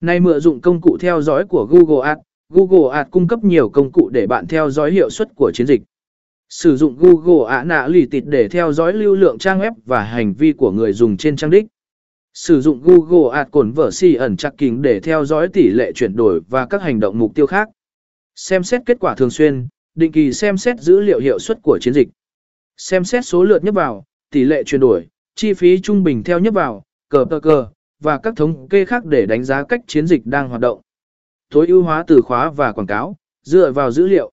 Nay mượn dụng công cụ theo dõi của Google Ads, Google Ads cung cấp nhiều công cụ để bạn theo dõi hiệu suất của chiến dịch. Sử dụng Google Analytics để theo dõi lưu lượng trang web và hành vi của người dùng trên trang đích. Sử dụng Google Ads Conversion Tracking để theo dõi tỷ lệ chuyển đổi và các hành động mục tiêu khác. Xem xét kết quả thường xuyên, định kỳ xem xét dữ liệu hiệu suất của chiến dịch. Xem xét số lượt nhấp vào, tỷ lệ chuyển đổi, chi phí trung bình theo nhấp vào, cờ tờ cờ, và các thống kê khác để đánh giá cách chiến dịch đang hoạt động. Tối ưu hóa từ khóa và quảng cáo, dựa vào dữ liệu,